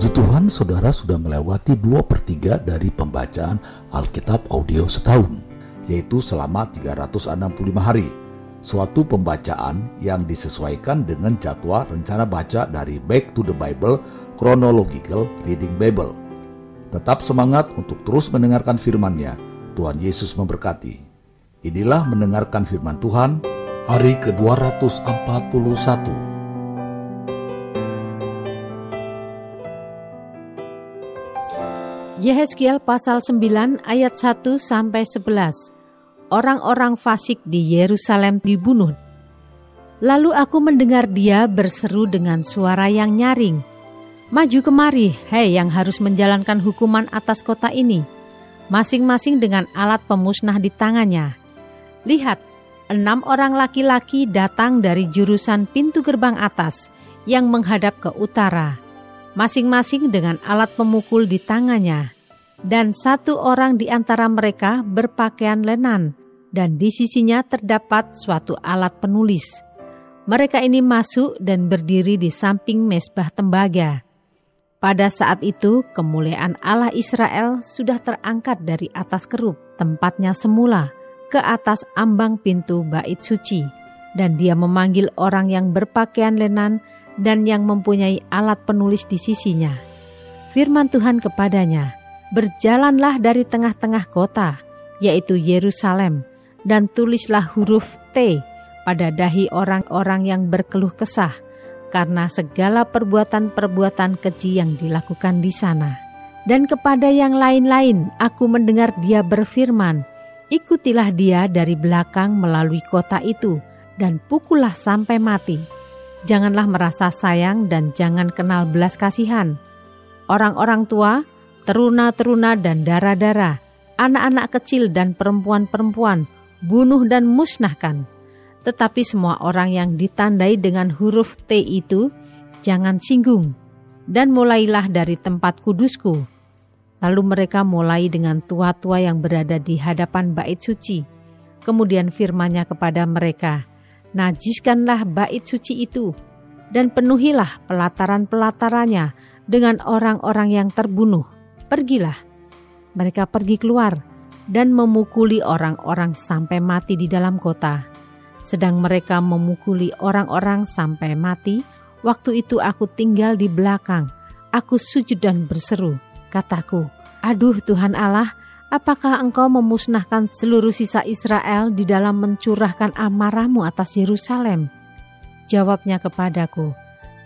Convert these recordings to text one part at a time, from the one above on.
Puji Tuhan, saudara sudah melewati dua per 3 dari pembacaan Alkitab audio setahun, yaitu selama 365 hari. Suatu pembacaan yang disesuaikan dengan jadwal rencana baca dari Back to the Bible Chronological Reading Bible. Tetap semangat untuk terus mendengarkan firman-Nya. Tuhan Yesus memberkati. Inilah mendengarkan firman Tuhan hari ke-241. Yehezkiel pasal 9 ayat 1 sampai 11. Orang-orang fasik di Yerusalem dibunuh. Lalu aku mendengar dia berseru dengan suara yang nyaring. Maju kemari, hei yang harus menjalankan hukuman atas kota ini, masing-masing dengan alat pemusnah di tangannya. Lihat, enam orang laki-laki datang dari jurusan pintu gerbang atas yang menghadap ke utara masing-masing dengan alat pemukul di tangannya, dan satu orang di antara mereka berpakaian lenan, dan di sisinya terdapat suatu alat penulis. Mereka ini masuk dan berdiri di samping mesbah tembaga. Pada saat itu, kemuliaan Allah Israel sudah terangkat dari atas kerup tempatnya semula ke atas ambang pintu bait suci, dan dia memanggil orang yang berpakaian lenan dan yang mempunyai alat penulis di sisinya. Firman Tuhan kepadanya, "Berjalanlah dari tengah-tengah kota, yaitu Yerusalem, dan tulislah huruf T pada dahi orang-orang yang berkeluh kesah karena segala perbuatan-perbuatan keji yang dilakukan di sana." Dan kepada yang lain-lain aku mendengar dia berfirman, Ikutilah dia dari belakang melalui kota itu, dan pukullah sampai mati janganlah merasa sayang dan jangan kenal belas kasihan. Orang-orang tua, teruna-teruna dan darah-darah, anak-anak kecil dan perempuan-perempuan, bunuh dan musnahkan. Tetapi semua orang yang ditandai dengan huruf T itu, jangan singgung. Dan mulailah dari tempat kudusku. Lalu mereka mulai dengan tua-tua yang berada di hadapan bait suci. Kemudian firmannya kepada mereka, najiskanlah bait suci itu, dan penuhilah pelataran-pelatarannya dengan orang-orang yang terbunuh. Pergilah. Mereka pergi keluar dan memukuli orang-orang sampai mati di dalam kota. Sedang mereka memukuli orang-orang sampai mati, waktu itu aku tinggal di belakang. Aku sujud dan berseru. Kataku, aduh Tuhan Allah, Apakah engkau memusnahkan seluruh sisa Israel di dalam mencurahkan amarahmu atas Yerusalem? Jawabnya kepadaku,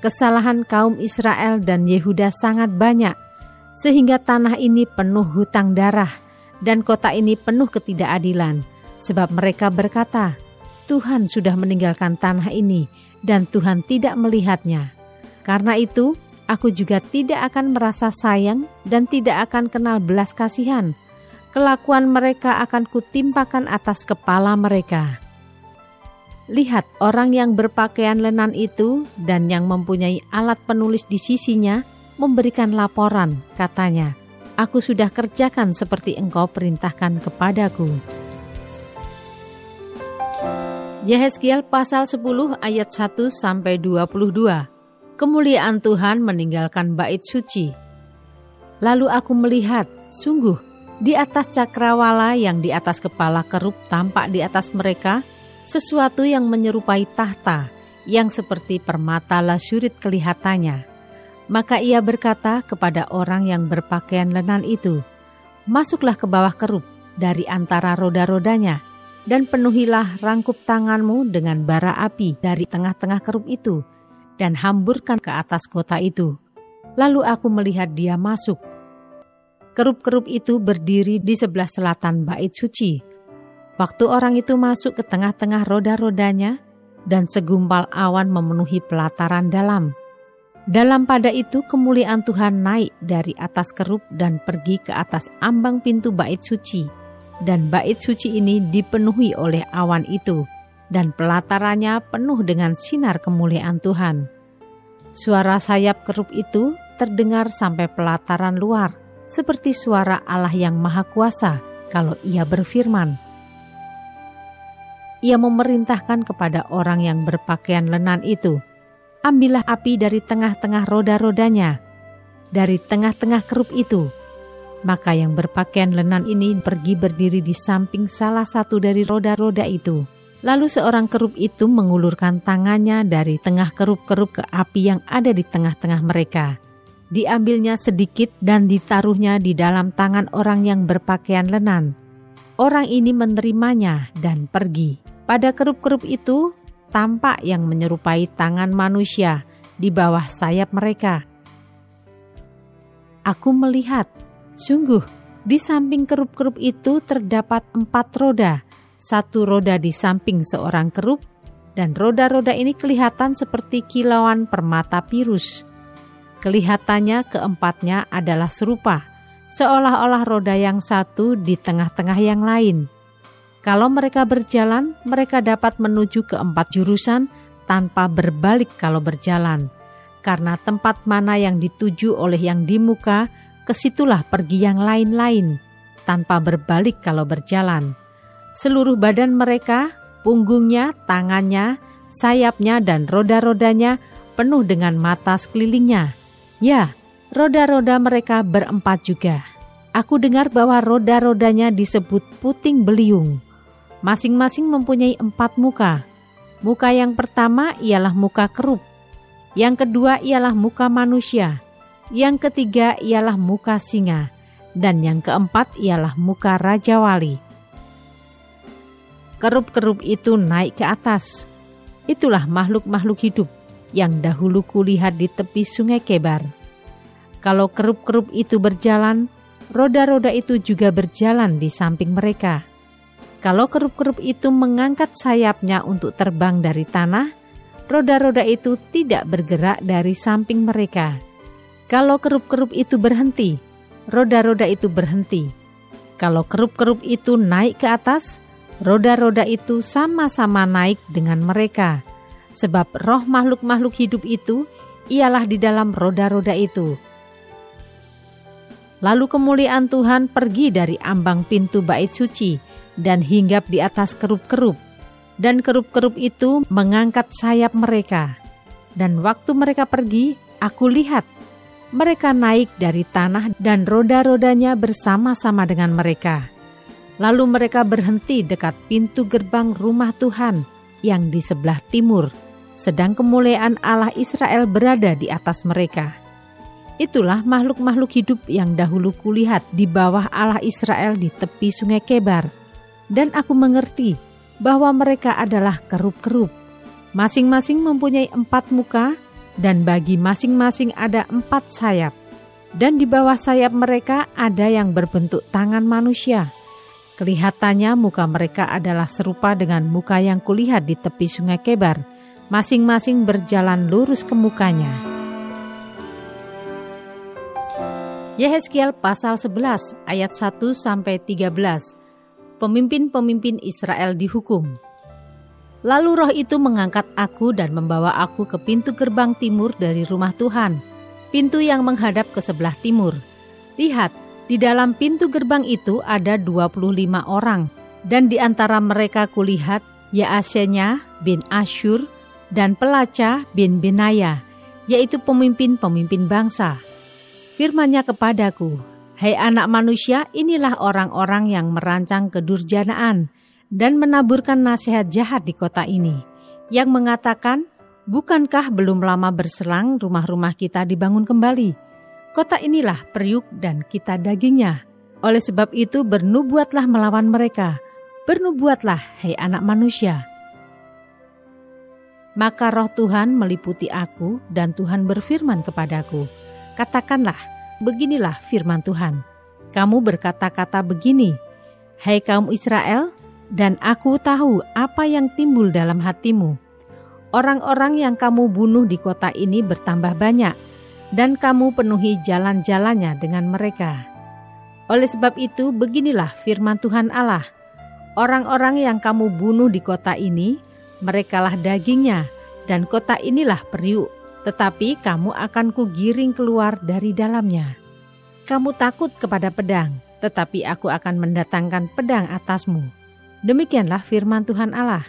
kesalahan kaum Israel dan Yehuda sangat banyak, sehingga tanah ini penuh hutang darah, dan kota ini penuh ketidakadilan, sebab mereka berkata, Tuhan sudah meninggalkan tanah ini, dan Tuhan tidak melihatnya. Karena itu, aku juga tidak akan merasa sayang dan tidak akan kenal belas kasihan, kelakuan mereka akan kutimpakan atas kepala mereka. Lihat orang yang berpakaian lenan itu dan yang mempunyai alat penulis di sisinya memberikan laporan, katanya, Aku sudah kerjakan seperti engkau perintahkan kepadaku. Yehezkiel pasal 10 ayat 1 sampai 22. Kemuliaan Tuhan meninggalkan bait suci. Lalu aku melihat, sungguh di atas cakrawala yang di atas kepala kerup tampak di atas mereka sesuatu yang menyerupai tahta yang seperti permata lasyurit kelihatannya. Maka ia berkata kepada orang yang berpakaian lenan itu, Masuklah ke bawah kerup dari antara roda-rodanya, dan penuhilah rangkup tanganmu dengan bara api dari tengah-tengah kerup itu, dan hamburkan ke atas kota itu. Lalu aku melihat dia masuk, Kerup-kerup itu berdiri di sebelah selatan bait suci. Waktu orang itu masuk ke tengah-tengah roda-rodanya, dan segumpal awan memenuhi pelataran dalam. Dalam pada itu kemuliaan Tuhan naik dari atas kerup dan pergi ke atas ambang pintu bait suci. Dan bait suci ini dipenuhi oleh awan itu, dan pelatarannya penuh dengan sinar kemuliaan Tuhan. Suara sayap kerup itu terdengar sampai pelataran luar, seperti suara Allah yang Maha Kuasa kalau Ia berfirman. Ia memerintahkan kepada orang yang berpakaian lenan itu, "Ambillah api dari tengah-tengah roda-rodanya." dari tengah-tengah kerup itu. Maka yang berpakaian lenan ini pergi berdiri di samping salah satu dari roda-roda itu. Lalu seorang kerup itu mengulurkan tangannya dari tengah kerup-kerup ke api yang ada di tengah-tengah mereka. Diambilnya sedikit dan ditaruhnya di dalam tangan orang yang berpakaian lenan. Orang ini menerimanya dan pergi. Pada kerup-kerup itu tampak yang menyerupai tangan manusia di bawah sayap mereka. Aku melihat, sungguh di samping kerup-kerup itu terdapat empat roda, satu roda di samping seorang kerup, dan roda-roda ini kelihatan seperti kilauan permata pirus. Kelihatannya keempatnya adalah serupa, seolah-olah roda yang satu di tengah-tengah yang lain. Kalau mereka berjalan, mereka dapat menuju ke empat jurusan tanpa berbalik kalau berjalan. Karena tempat mana yang dituju oleh yang di muka, ke situlah pergi yang lain-lain, tanpa berbalik kalau berjalan. Seluruh badan mereka, punggungnya, tangannya, sayapnya, dan roda-rodanya penuh dengan mata sekelilingnya. Ya, roda-roda mereka berempat juga. Aku dengar bahwa roda-rodanya disebut puting beliung masing-masing mempunyai empat muka. Muka yang pertama ialah muka kerup, yang kedua ialah muka manusia, yang ketiga ialah muka singa, dan yang keempat ialah muka Raja Wali. Kerup-kerup itu naik ke atas. Itulah makhluk-makhluk hidup yang dahulu kulihat di tepi sungai Kebar. Kalau kerup-kerup itu berjalan, roda-roda itu juga berjalan di samping mereka kalau kerup-kerup itu mengangkat sayapnya untuk terbang dari tanah, roda-roda itu tidak bergerak dari samping mereka. Kalau kerup-kerup itu berhenti, roda-roda itu berhenti. Kalau kerup-kerup itu naik ke atas, roda-roda itu sama-sama naik dengan mereka. Sebab roh makhluk-makhluk hidup itu ialah di dalam roda-roda itu. Lalu kemuliaan Tuhan pergi dari ambang pintu bait suci dan hinggap di atas kerup-kerup, dan kerup-kerup itu mengangkat sayap mereka. Dan waktu mereka pergi, aku lihat mereka naik dari tanah dan roda-rodanya bersama-sama dengan mereka. Lalu mereka berhenti dekat pintu gerbang rumah Tuhan yang di sebelah timur, sedang kemuliaan Allah Israel berada di atas mereka. Itulah makhluk-makhluk hidup yang dahulu kulihat di bawah Allah Israel di tepi sungai Kebar dan aku mengerti bahwa mereka adalah kerup-kerup. Masing-masing mempunyai empat muka, dan bagi masing-masing ada empat sayap. Dan di bawah sayap mereka ada yang berbentuk tangan manusia. Kelihatannya muka mereka adalah serupa dengan muka yang kulihat di tepi sungai Kebar. Masing-masing berjalan lurus ke mukanya. Yehezkiel pasal 11 ayat 1 sampai 13 pemimpin-pemimpin Israel dihukum. Lalu roh itu mengangkat aku dan membawa aku ke pintu gerbang timur dari rumah Tuhan, pintu yang menghadap ke sebelah timur. Lihat, di dalam pintu gerbang itu ada 25 orang, dan di antara mereka kulihat Yaasenya bin Ashur dan Pelaca bin Benaya, yaitu pemimpin-pemimpin bangsa. Firmannya kepadaku, Hai anak manusia, inilah orang-orang yang merancang kedurjanaan dan menaburkan nasihat jahat di kota ini, yang mengatakan, Bukankah belum lama berselang rumah-rumah kita dibangun kembali? Kota inilah periuk dan kita dagingnya. Oleh sebab itu bernubuatlah melawan mereka. Bernubuatlah, hai anak manusia. Maka roh Tuhan meliputi aku dan Tuhan berfirman kepadaku, Katakanlah, beginilah firman Tuhan. Kamu berkata-kata begini, Hai kaum Israel, dan aku tahu apa yang timbul dalam hatimu. Orang-orang yang kamu bunuh di kota ini bertambah banyak, dan kamu penuhi jalan-jalannya dengan mereka. Oleh sebab itu, beginilah firman Tuhan Allah. Orang-orang yang kamu bunuh di kota ini, merekalah dagingnya, dan kota inilah periuk tetapi kamu akan kugiring keluar dari dalamnya. Kamu takut kepada pedang, tetapi aku akan mendatangkan pedang atasmu. Demikianlah firman Tuhan Allah.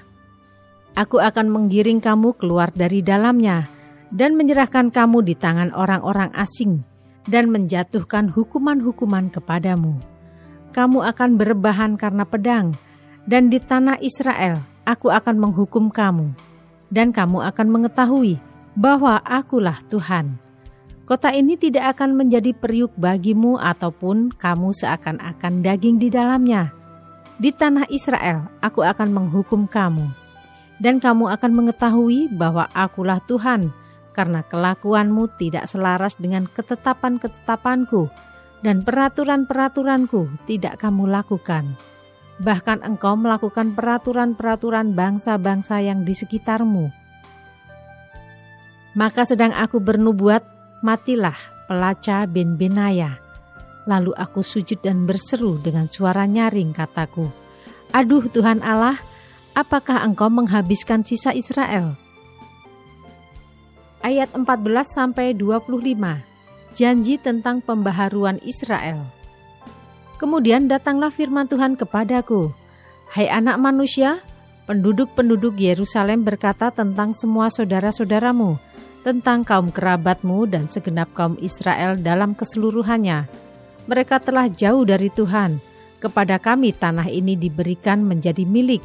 Aku akan menggiring kamu keluar dari dalamnya dan menyerahkan kamu di tangan orang-orang asing, dan menjatuhkan hukuman-hukuman kepadamu. Kamu akan berbahan karena pedang, dan di tanah Israel aku akan menghukum kamu, dan kamu akan mengetahui bahwa akulah Tuhan. Kota ini tidak akan menjadi periuk bagimu ataupun kamu seakan-akan daging di dalamnya. Di tanah Israel aku akan menghukum kamu, dan kamu akan mengetahui bahwa akulah Tuhan, karena kelakuanmu tidak selaras dengan ketetapan-ketetapanku, dan peraturan-peraturanku tidak kamu lakukan. Bahkan engkau melakukan peraturan-peraturan bangsa-bangsa yang di sekitarmu. Maka sedang aku bernubuat matilah pelaca bin Benaya. Lalu aku sujud dan berseru dengan suara nyaring kataku, Aduh Tuhan Allah, apakah engkau menghabiskan sisa Israel? Ayat 14 sampai 25. Janji tentang pembaharuan Israel. Kemudian datanglah firman Tuhan kepadaku, Hai anak manusia, penduduk-penduduk Yerusalem berkata tentang semua saudara-saudaramu, tentang kaum kerabatmu dan segenap kaum Israel dalam keseluruhannya. Mereka telah jauh dari Tuhan, kepada kami tanah ini diberikan menjadi milik.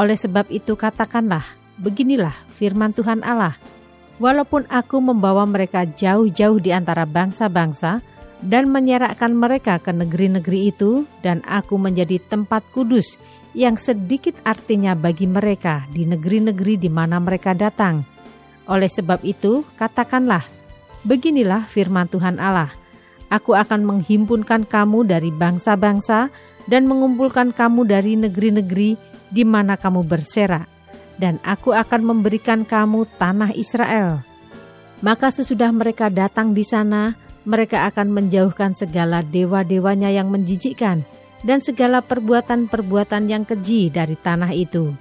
Oleh sebab itu katakanlah, beginilah firman Tuhan Allah, walaupun aku membawa mereka jauh-jauh di antara bangsa-bangsa, dan menyerahkan mereka ke negeri-negeri itu, dan aku menjadi tempat kudus yang sedikit artinya bagi mereka di negeri-negeri di mana mereka datang. Oleh sebab itu, katakanlah, beginilah firman Tuhan Allah, Aku akan menghimpunkan kamu dari bangsa-bangsa dan mengumpulkan kamu dari negeri-negeri di mana kamu berserak, dan aku akan memberikan kamu tanah Israel. Maka sesudah mereka datang di sana, mereka akan menjauhkan segala dewa-dewanya yang menjijikkan dan segala perbuatan-perbuatan yang keji dari tanah itu.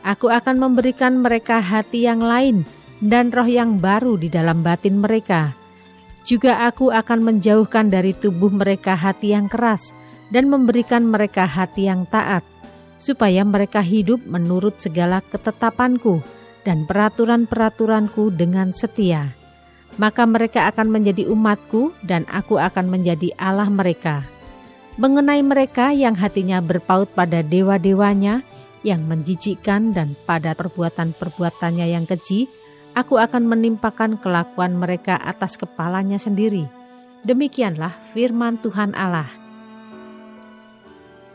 Aku akan memberikan mereka hati yang lain, dan roh yang baru di dalam batin mereka. Juga aku akan menjauhkan dari tubuh mereka hati yang keras dan memberikan mereka hati yang taat, supaya mereka hidup menurut segala ketetapanku dan peraturan-peraturanku dengan setia. Maka mereka akan menjadi umatku dan aku akan menjadi Allah mereka. Mengenai mereka yang hatinya berpaut pada dewa-dewanya, yang menjijikkan dan pada perbuatan-perbuatannya yang keji, aku akan menimpakan kelakuan mereka atas kepalanya sendiri. Demikianlah firman Tuhan Allah.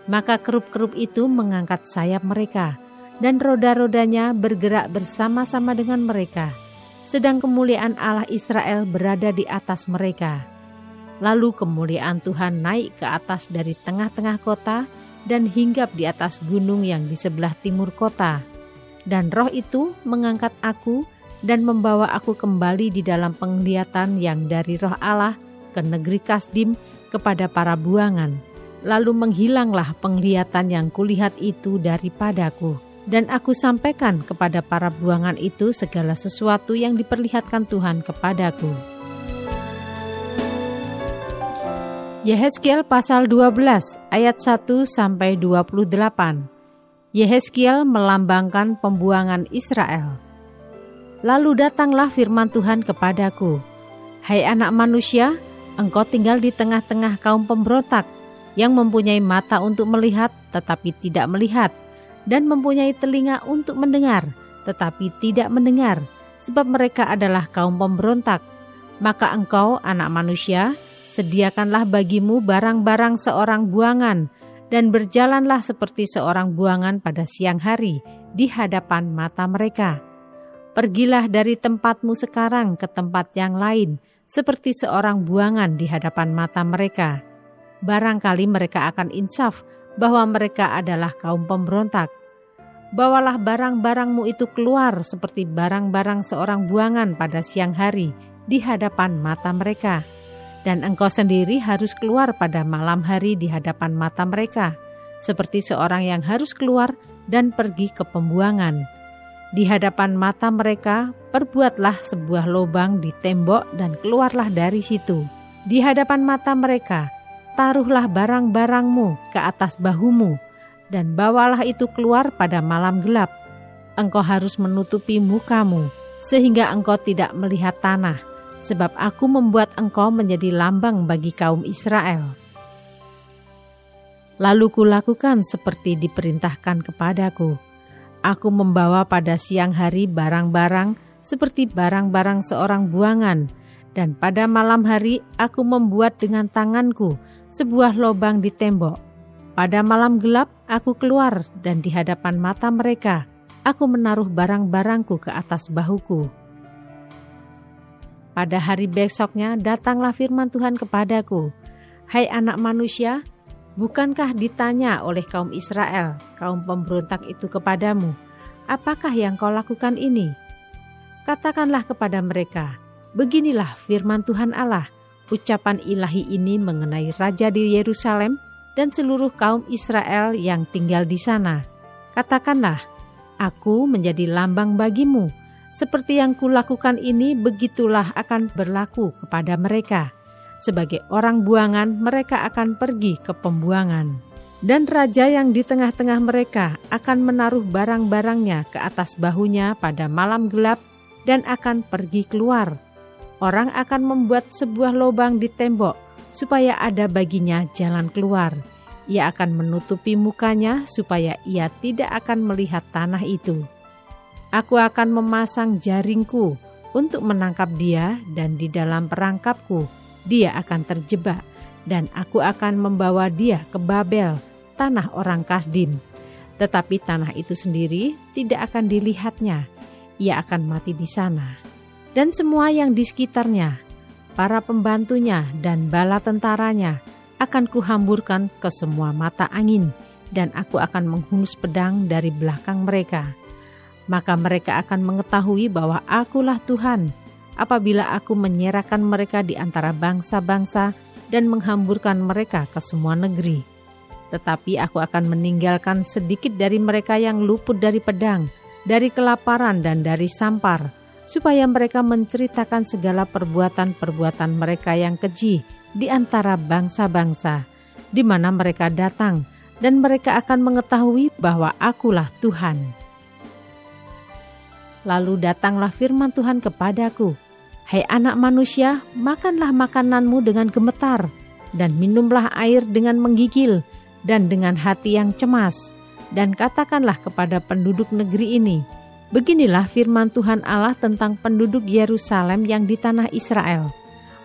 Maka kerup-kerup itu mengangkat sayap mereka, dan roda-rodanya bergerak bersama-sama dengan mereka, sedang kemuliaan Allah Israel berada di atas mereka. Lalu kemuliaan Tuhan naik ke atas dari tengah-tengah kota dan hinggap di atas gunung yang di sebelah timur kota. Dan roh itu mengangkat aku dan membawa aku kembali di dalam penglihatan yang dari roh Allah ke negeri Kasdim kepada para buangan. Lalu menghilanglah penglihatan yang kulihat itu daripadaku. Dan aku sampaikan kepada para buangan itu segala sesuatu yang diperlihatkan Tuhan kepadaku. Yehezkiel pasal 12 ayat 1 sampai 28. Yehezkiel melambangkan pembuangan Israel. Lalu datanglah firman Tuhan kepadaku, Hai anak manusia, engkau tinggal di tengah-tengah kaum pemberontak yang mempunyai mata untuk melihat tetapi tidak melihat, dan mempunyai telinga untuk mendengar tetapi tidak mendengar, sebab mereka adalah kaum pemberontak. Maka engkau, anak manusia, sediakanlah bagimu barang-barang seorang buangan, dan berjalanlah seperti seorang buangan pada siang hari di hadapan mata mereka.' Pergilah dari tempatmu sekarang ke tempat yang lain, seperti seorang buangan di hadapan mata mereka. Barangkali mereka akan insaf bahwa mereka adalah kaum pemberontak. Bawalah barang-barangmu itu keluar seperti barang-barang seorang buangan pada siang hari di hadapan mata mereka. Dan engkau sendiri harus keluar pada malam hari di hadapan mata mereka, seperti seorang yang harus keluar dan pergi ke pembuangan.' Di hadapan mata mereka, perbuatlah sebuah lubang di tembok dan keluarlah dari situ. Di hadapan mata mereka, taruhlah barang-barangmu ke atas bahumu, dan bawalah itu keluar pada malam gelap. Engkau harus menutupi mukamu, sehingga engkau tidak melihat tanah, sebab aku membuat engkau menjadi lambang bagi kaum Israel. Lalu kulakukan seperti diperintahkan kepadaku. Aku membawa pada siang hari barang-barang seperti barang-barang seorang buangan, dan pada malam hari aku membuat dengan tanganku sebuah lobang di tembok. Pada malam gelap aku keluar dan di hadapan mata mereka aku menaruh barang-barangku ke atas bahuku. Pada hari besoknya datanglah firman Tuhan kepadaku, Hai anak manusia, Bukankah ditanya oleh kaum Israel, kaum pemberontak itu kepadamu, apakah yang kau lakukan ini? Katakanlah kepada mereka, beginilah firman Tuhan Allah, ucapan ilahi ini mengenai Raja di Yerusalem dan seluruh kaum Israel yang tinggal di sana. Katakanlah, aku menjadi lambang bagimu, seperti yang kulakukan ini begitulah akan berlaku kepada mereka.' Sebagai orang buangan, mereka akan pergi ke pembuangan. Dan raja yang di tengah-tengah mereka akan menaruh barang-barangnya ke atas bahunya pada malam gelap dan akan pergi keluar. Orang akan membuat sebuah lubang di tembok supaya ada baginya jalan keluar. Ia akan menutupi mukanya supaya ia tidak akan melihat tanah itu. Aku akan memasang jaringku untuk menangkap dia dan di dalam perangkapku dia akan terjebak, dan aku akan membawa dia ke Babel, tanah orang Kasdim. Tetapi tanah itu sendiri tidak akan dilihatnya, ia akan mati di sana. Dan semua yang di sekitarnya, para pembantunya dan bala tentaranya, akan kuhamburkan ke semua mata angin, dan aku akan menghunus pedang dari belakang mereka. Maka mereka akan mengetahui bahwa akulah Tuhan, apabila aku menyerahkan mereka di antara bangsa-bangsa dan menghamburkan mereka ke semua negeri. Tetapi aku akan meninggalkan sedikit dari mereka yang luput dari pedang, dari kelaparan dan dari sampar, supaya mereka menceritakan segala perbuatan-perbuatan mereka yang keji di antara bangsa-bangsa, di mana mereka datang, dan mereka akan mengetahui bahwa akulah Tuhan. Lalu datanglah firman Tuhan kepadaku, Hai anak manusia, makanlah makananmu dengan gemetar, dan minumlah air dengan menggigil, dan dengan hati yang cemas. Dan katakanlah kepada penduduk negeri ini, Beginilah firman Tuhan Allah tentang penduduk Yerusalem yang di tanah Israel.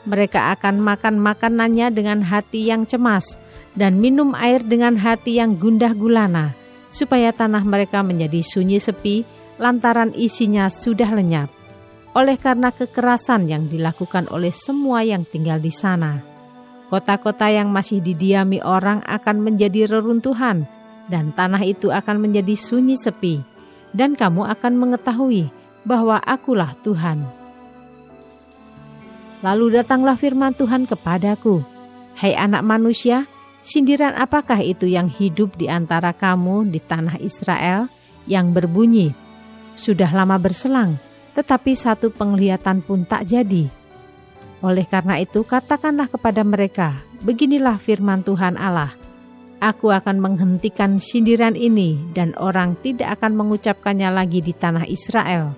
Mereka akan makan makanannya dengan hati yang cemas, dan minum air dengan hati yang gundah gulana, supaya tanah mereka menjadi sunyi sepi lantaran isinya sudah lenyap oleh karena kekerasan yang dilakukan oleh semua yang tinggal di sana. Kota-kota yang masih didiami orang akan menjadi reruntuhan, dan tanah itu akan menjadi sunyi sepi, dan kamu akan mengetahui bahwa Akulah Tuhan. Lalu datanglah firman Tuhan kepadaku, "Hai anak manusia, sindiran apakah itu yang hidup di antara kamu di tanah Israel yang berbunyi, 'Sudah lama berselang.' tetapi satu penglihatan pun tak jadi. Oleh karena itu, katakanlah kepada mereka, "Beginilah firman Tuhan Allah: Aku akan menghentikan sindiran ini, dan orang tidak akan mengucapkannya lagi di tanah Israel.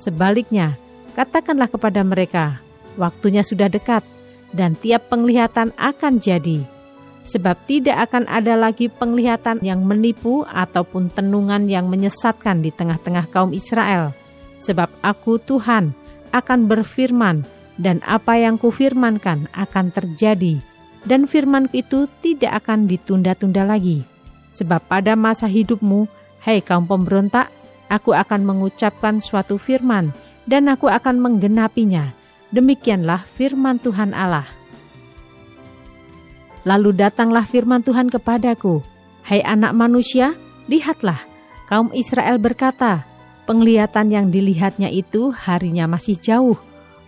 Sebaliknya, katakanlah kepada mereka, waktunya sudah dekat, dan tiap penglihatan akan jadi." Sebab tidak akan ada lagi penglihatan yang menipu ataupun tenungan yang menyesatkan di tengah-tengah kaum Israel sebab aku Tuhan akan berfirman dan apa yang kufirmankan akan terjadi dan firman itu tidak akan ditunda-tunda lagi. Sebab pada masa hidupmu, hai kaum pemberontak, aku akan mengucapkan suatu firman dan aku akan menggenapinya. Demikianlah firman Tuhan Allah. Lalu datanglah firman Tuhan kepadaku, Hai anak manusia, lihatlah, kaum Israel berkata, Penglihatan yang dilihatnya itu harinya masih jauh,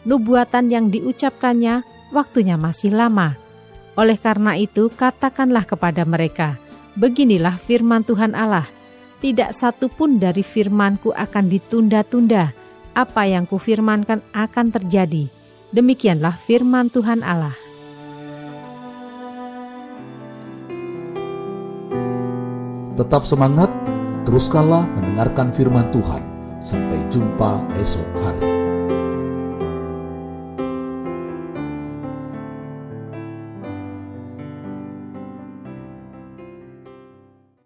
nubuatan yang diucapkannya waktunya masih lama. Oleh karena itu, katakanlah kepada mereka, "Beginilah firman Tuhan Allah: Tidak satu pun dari firmanku akan ditunda-tunda. Apa yang kufirmankan akan terjadi." Demikianlah firman Tuhan Allah. Tetap semangat, teruskanlah mendengarkan firman Tuhan. Sampai jumpa esok hari.